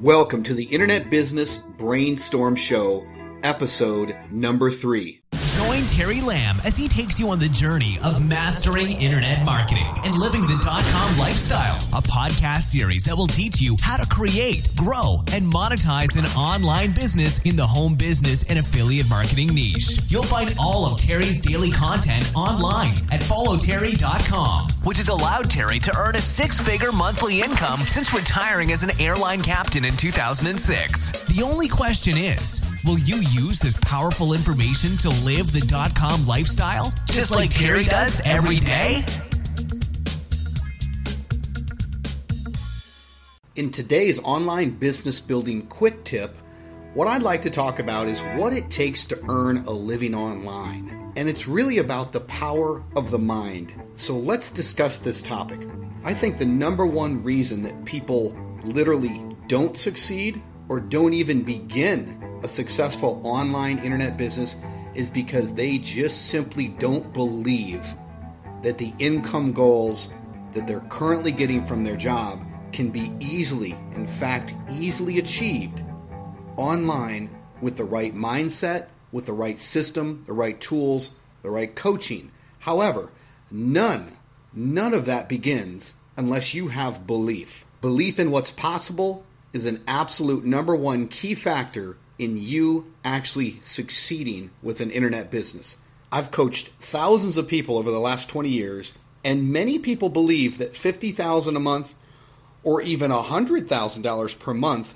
Welcome to the Internet Business Brainstorm Show, episode number three. Join Terry Lamb as he takes you on the journey of mastering internet marketing and living the dot com lifestyle. A podcast series that will teach you how to create, grow, and monetize an online business in the home business and affiliate marketing niche. You'll find all of Terry's daily content online at followterry.com, which has allowed Terry to earn a six figure monthly income since retiring as an airline captain in 2006. The only question is, will you use this powerful information to live the dot com lifestyle just like Terry does every day? In today's online business building quick tip, what I'd like to talk about is what it takes to earn a living online. And it's really about the power of the mind. So let's discuss this topic. I think the number one reason that people literally don't succeed or don't even begin a successful online internet business is because they just simply don't believe that the income goals that they're currently getting from their job can be easily, in fact, easily achieved online with the right mindset, with the right system, the right tools, the right coaching. However, none, none of that begins unless you have belief. Belief in what's possible is an absolute number one key factor in you actually succeeding with an internet business. I've coached thousands of people over the last 20 years, and many people believe that 50,000 a month or even $100,000 per month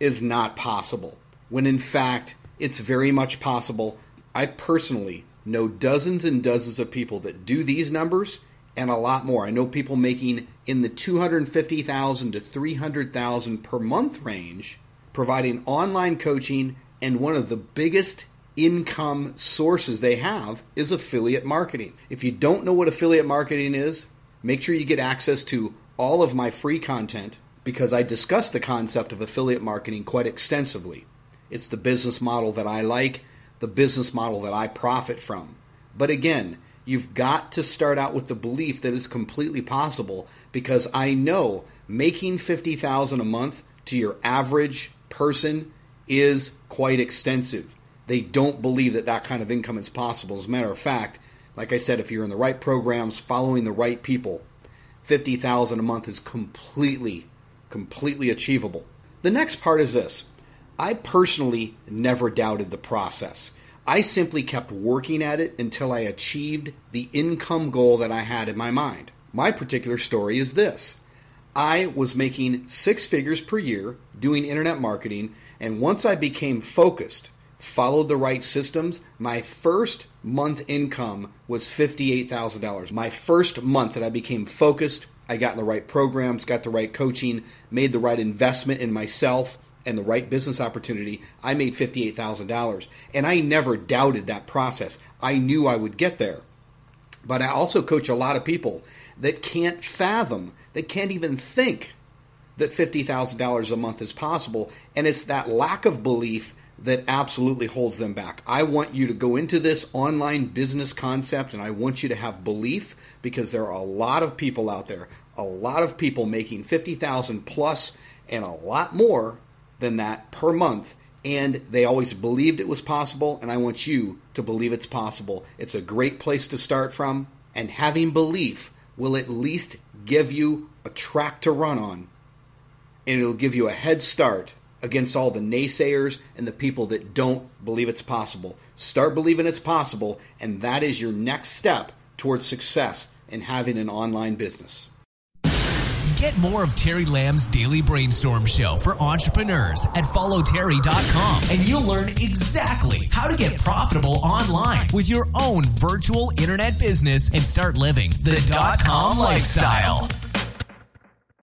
is not possible. When in fact, it's very much possible. I personally know dozens and dozens of people that do these numbers and a lot more. I know people making in the 250,000 to 300,000 per month range providing online coaching, and one of the biggest income sources they have is affiliate marketing. If you don't know what affiliate marketing is, make sure you get access to all of my free content because I discuss the concept of affiliate marketing quite extensively. It's the business model that I like, the business model that I profit from. But again, you've got to start out with the belief that it's completely possible because I know making 50,000 a month to your average person is quite extensive. They don't believe that that kind of income is possible. As a matter of fact, like I said, if you're in the right programs, following the right people, 50,000 a month is completely completely achievable. The next part is this. I personally never doubted the process. I simply kept working at it until I achieved the income goal that I had in my mind. My particular story is this. I was making six figures per year doing internet marketing, and once I became focused, followed the right systems, my first month income was $58,000. My first month that I became focused, I got in the right programs, got the right coaching, made the right investment in myself and the right business opportunity, I made $58,000. And I never doubted that process. I knew I would get there. But I also coach a lot of people that can't fathom, that can't even think that $50,000 a month is possible. And it's that lack of belief that absolutely holds them back. I want you to go into this online business concept and I want you to have belief because there are a lot of people out there, a lot of people making 50,000 plus and a lot more than that per month and they always believed it was possible and I want you to believe it's possible. It's a great place to start from and having belief will at least give you a track to run on and it'll give you a head start against all the naysayers and the people that don't believe it's possible. Start believing it's possible, and that is your next step towards success in having an online business. Get more of Terry Lamb's daily brainstorm show for entrepreneurs at followterry.com and you'll learn exactly how to get profitable online with your own virtual internet business and start living the dot com lifestyle.